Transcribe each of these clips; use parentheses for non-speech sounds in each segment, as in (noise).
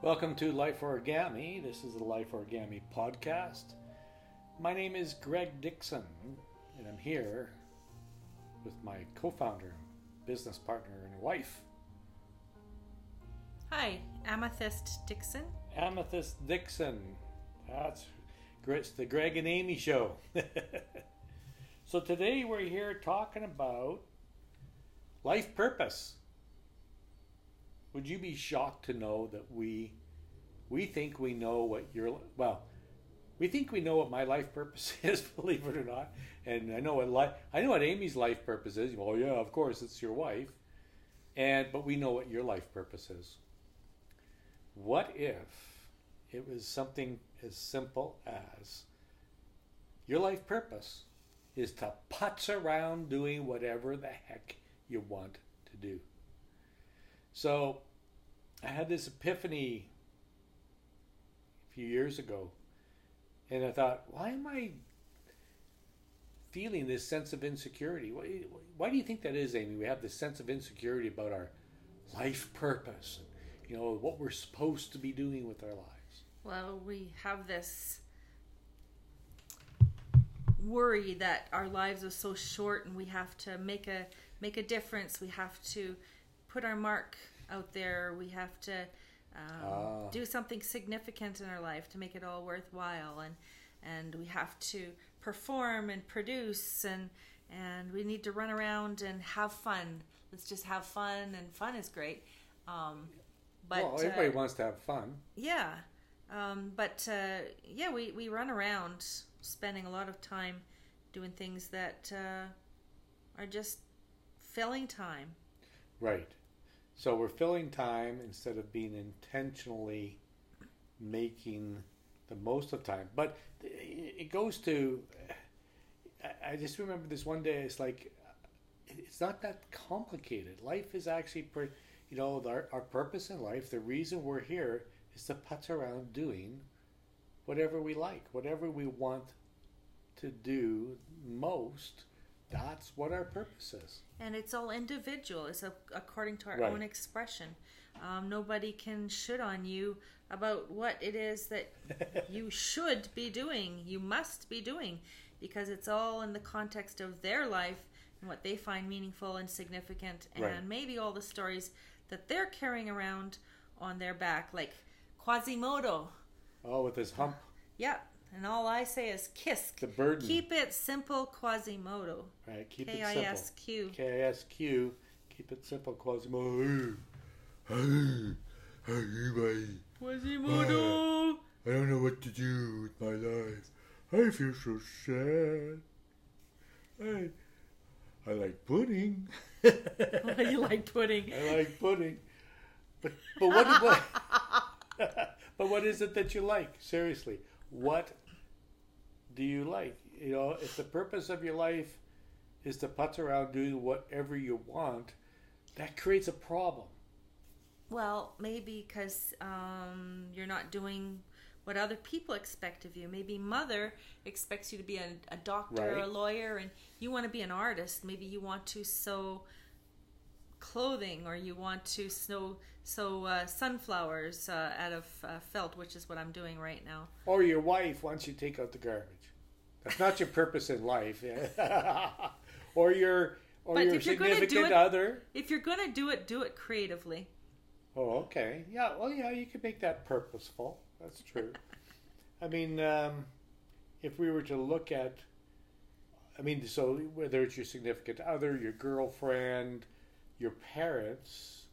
Welcome to Life Origami. This is the Life Origami podcast. My name is Greg Dixon, and I'm here with my co founder, business partner, and wife, Hi, Amethyst Dixon. Amethyst Dixon. That's it's the Greg and Amy show. (laughs) so today we're here talking about life purpose. Would you be shocked to know that we we think we know what your well we think we know what my life purpose (laughs) is, believe it or not. And I know what life I know what Amy's life purpose is. Well, yeah, of course, it's your wife. And but we know what your life purpose is. What if it was something as simple as your life purpose is to putz around doing whatever the heck you want to do? So I had this epiphany a few years ago, and I thought, why am I feeling this sense of insecurity? Why, why do you think that is, Amy? We have this sense of insecurity about our life purpose, you know, what we're supposed to be doing with our lives. Well, we have this worry that our lives are so short and we have to make a make a difference. We have to put our mark out there. We have to um, Ah. do something significant in our life to make it all worthwhile, and and we have to perform and produce and and we need to run around and have fun. Let's just have fun, and fun is great. Um, but well, everybody uh, wants to have fun. yeah, um, but uh, yeah, we, we run around spending a lot of time doing things that uh, are just filling time. Right. So we're filling time instead of being intentionally making the most of time. But it goes to, I- just remember this one day, it's like, it's not that complicated. Life is actually pretty, you know, our, our purpose in life, the reason we're here is to putz around doing whatever we like, whatever we want to do most. That's what our purpose is. And it's all individual. It's a, according to our Right. own expression. Um, nobody can shit on you about what it is that (laughs) you should be doing, you must be doing, because it's all in the context of their life and what they find meaningful and significant, and Right. maybe all the stories that they're carrying around on their back, like Quasimodo. Oh, with his hump, Yeah, and all I say is kiss. the burden. Keep it simple, Quasimodo. Right, keep K it simple. S Q. K I S Q. Keep it simple, Quasimodo. Hey, hey, hey, Quasimodo. I don't know what to do with my life. I feel so sad. I, I like pudding. (laughs) you like pudding. I like pudding. But but what, what (laughs) but what is it that you like? Seriously, what do you like? You know, if the purpose of your life is to putz around doing whatever you want, that creates a problem. Well, maybe because um, you're not doing what other people expect of you. Maybe mother expects you to be a, a doctor or a lawyer, and you want to be an artist. Maybe you want to sew clothing, or you want to sew sew uh, sunflowers uh, out of uh, felt, which is what I'm doing right now. Or your wife wants you to take out the garbage. That's not your purpose in life. (laughs) or your or But your if you're gonna do significant it- other. If you're gonna do it, do it creatively. Oh, okay. Yeah, well, yeah, you could make that purposeful. That's true. I mean, um, if we were to look at, I mean, so whether it's your significant other, your girlfriend, your parents,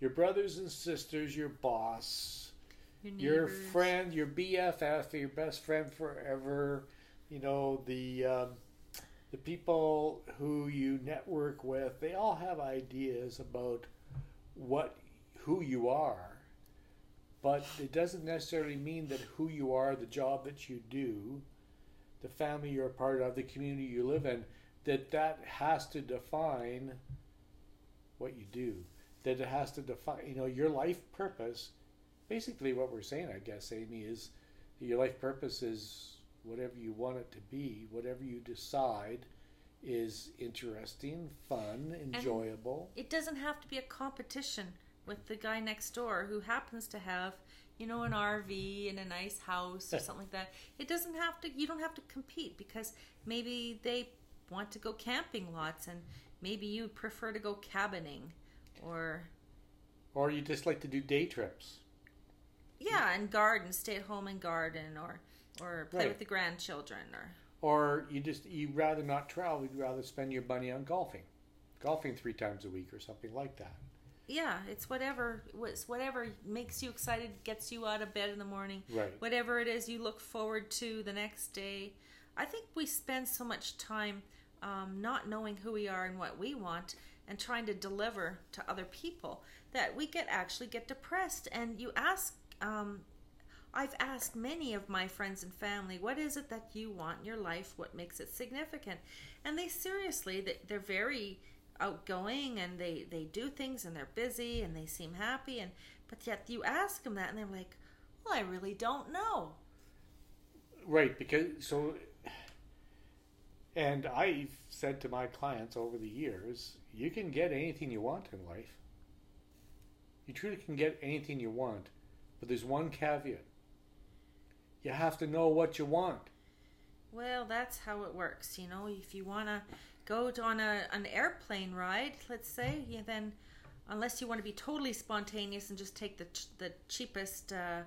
your brothers and sisters, your boss, Your, your friend, your BFF, your best friend forever, you know, the um, the people who you network with, they all have ideas about what who you are, but it doesn't necessarily mean that who you are, the job that you do, the family you're a part of, the community you live in, that that has to define what you do. That it has to define, you know, your life purpose. Basically, what we're saying, I guess, Amy, is your life purpose is whatever you want it to be, whatever you decide is interesting, fun, enjoyable. It doesn't have to be a competition with the guy next door who happens to have you know, an RV and a nice house or (laughs) something like that. It doesn't have to. You don't have to compete because maybe they want to go camping lots and maybe you prefer to go cabining or Or you just like to do day trips. yeah, and garden, stay at home and garden or or play Right. with the grandchildren or Or you just you'd rather not travel, you'd rather spend your money on golfing. Golfing three times a week or something like that. yeah, it's whatever it's whatever makes you excited, gets you out of bed in the morning. Right. Whatever it is you look forward to the next day. I think we spend so much time um, not knowing who we are and what we want and trying to deliver to other people that we get actually get depressed and you ask um, I've asked many of my friends and family, what is it that you want in your life? What makes it significant? And they seriously, they, they're very outgoing and they, they do things and they're busy and they seem happy. And but yet you ask them that and they're like, well, I really don't know. Right, because so and I've said to my clients over the years, you can get anything you want in life. You truly can get anything you want, but there's one caveat. You have to know what you want. Well, that's how it works. You know, if you want to go on a an airplane ride, let's say, yeah, then unless you want to be totally spontaneous and just take the ch- the cheapest uh,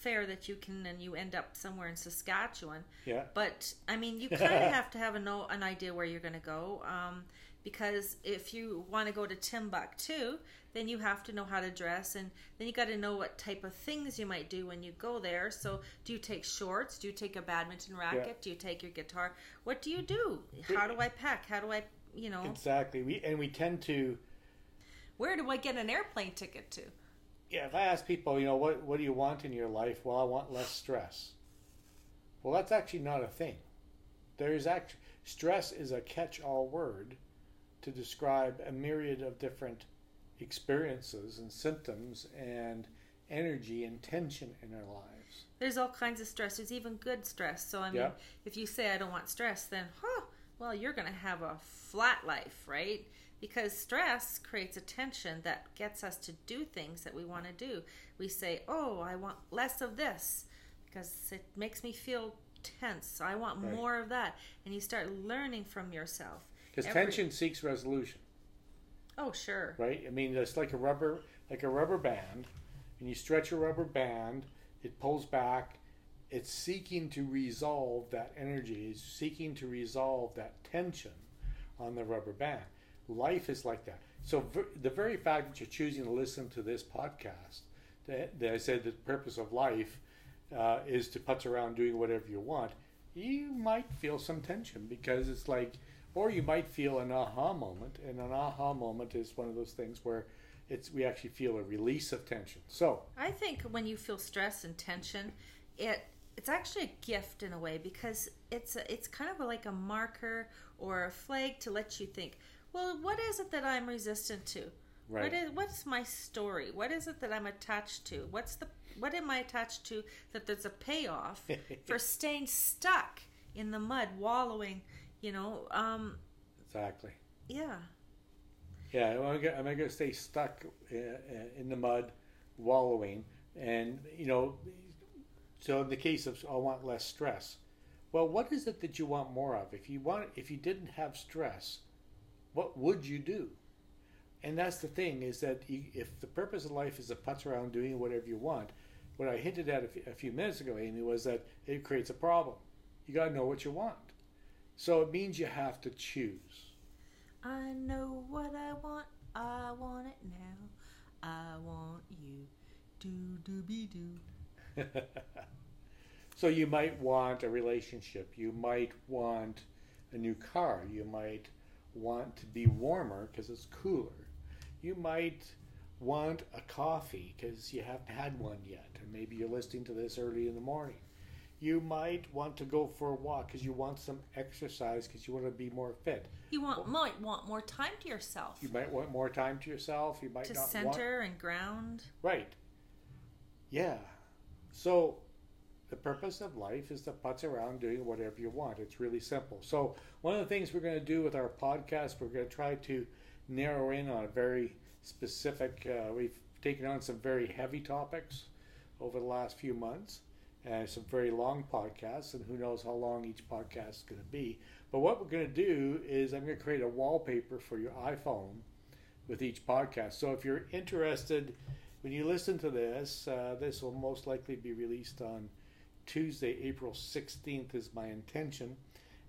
fare that you can, and you end up somewhere in Saskatchewan. Yeah. But I mean, you (laughs) kind of have to have a know an idea where you're going to go, um, because if you want to go to Timbuktu, then you have to know how to dress, and then you got to know what type of things you might do when you go there. So, do you take shorts? Do you take a badminton racket? Do you take your guitar? What do you do? How do I pack? How do I, you know, Exactly. We and we tend to where do I get an airplane ticket to? Yeah, if I ask people, you know, what what do you want in your life? Well, I want less stress. Well, that's actually not a thing. There is actually stress is a catch-all word to describe a myriad of different experiences and symptoms and energy and tension in our lives. There's all kinds of stress. There's even good stress. So I mean, Yeah. if you say I don't want stress, then huh, well, you're going to have a flat life, right? Because stress creates a tension that gets us to do things that we want to do. We say, "Oh, I want less of this because it makes me feel tense. I want Right. more of that." And you start learning from yourself. Because Every- tension seeks resolution, Oh, sure. right? I mean, it's like a rubber, like a rubber band, and you stretch a rubber band, it pulls back. It's seeking to resolve that energy. It's seeking to resolve that tension on the rubber band. Life is like that. So ver- the very fact that you're choosing to listen to this podcast, that, that I said the purpose of life uh, is to putz around doing whatever you want, you might feel some tension because it's like, or you might feel an aha moment, and an aha moment is one of those things where it's we actually feel a release of tension. So I think when you feel stress and tension, it it's actually a gift in a way because it's a, it's kind of like a marker or a flag to let you think, well, what is it that I'm resistant to? right, What is what's my story? What is it that I'm attached to? What's the what am I attached to that there's a payoff (laughs) for staying stuck in the mud, wallowing, you know? Um, exactly. yeah. Yeah, am I gonna, am I going to stay stuck uh, uh, in the mud, wallowing? And you know, so in the case of I want less stress. Well, what is it that you want more of? If you want, if you didn't have stress, what would you do? And that's the thing is that if the purpose of life is to putz around doing whatever you want, what I hinted at a few minutes ago, Amy, was that it creates a problem. You got to know what you want. So it means you have to choose. I know what I want. I want it now. I want you. Do do be do. (laughs) so you might want a relationship. You might want a new car. You might want to be warmer because it's cooler. You might want a coffee because you haven't had one yet, and maybe you're listening to this early in the morning. You might want to go for a walk because you want some exercise because you want to be more fit. You want might want more time to yourself You might want more time to yourself. You might to not want center and ground. Right. Yeah. So the purpose of life is to putz around doing whatever you want. It's really simple. So one of the things we're going to do with our podcast, we're going to try to narrow in on a very specific. Uh, we've taken on some very heavy topics over the last few months, and some very long podcasts, and who knows how long each podcast is going to be. But what we're going to do is I'm going to create a wallpaper for your iPhone with each podcast. So if you're interested, when you listen to this, uh, this will most likely be released on Tuesday, April 16th, is my intention.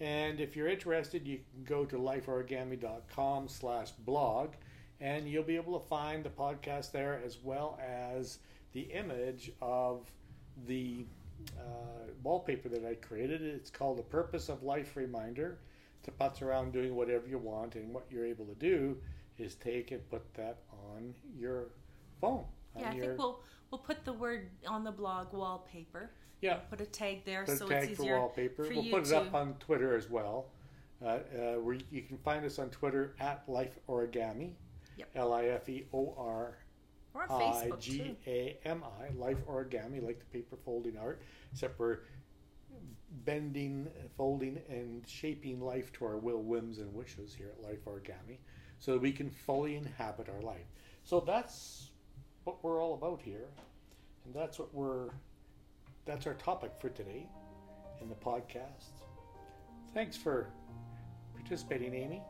And if you're interested, you can go to lifeorigami.com slash blog and you'll be able to find the podcast there as well as the image of the uh, wallpaper that I created. It's called the Purpose of Life Reminder. To putz around doing whatever you want, and what you're able to do is take and put that on your phone. Yeah, I think we'll we'll put the word on the blog wallpaper. Yeah. Put a tag there Put so a tag it's for wallpaper. for we'll you put it to. up on Twitter as well. Uh, uh, where you can find us on Twitter at Life Origami. Yep. L I F E O R I G. A M I. Life Origami, like the paper folding art, except we're bending, folding, and shaping life to our will, whims, and wishes here at Life Origami, so that we can fully inhabit our life. So that's what we're all about here, and that's what we're. That's our topic for today in the podcast. Thanks for participating, Amy.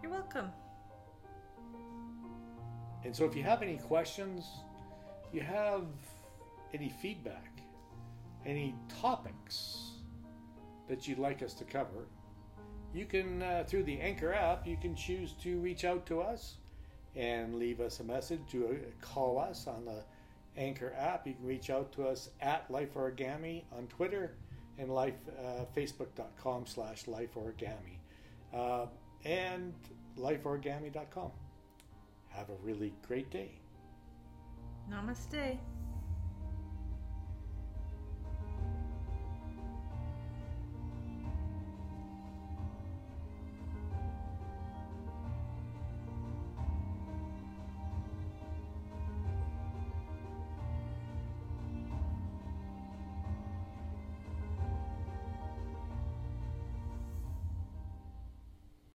You're welcome. And so, if you have any questions, you have any feedback, any topics that you'd like us to cover, you can, uh, through the Anchor app, you can choose to reach out to us and leave us a message, to call us on the Anchor app. You can reach out to us at Life Origami on Twitter and life, uh, facebook.com slash lifeorigami uh, and lifeorigami.com. Have a really great day. Namaste.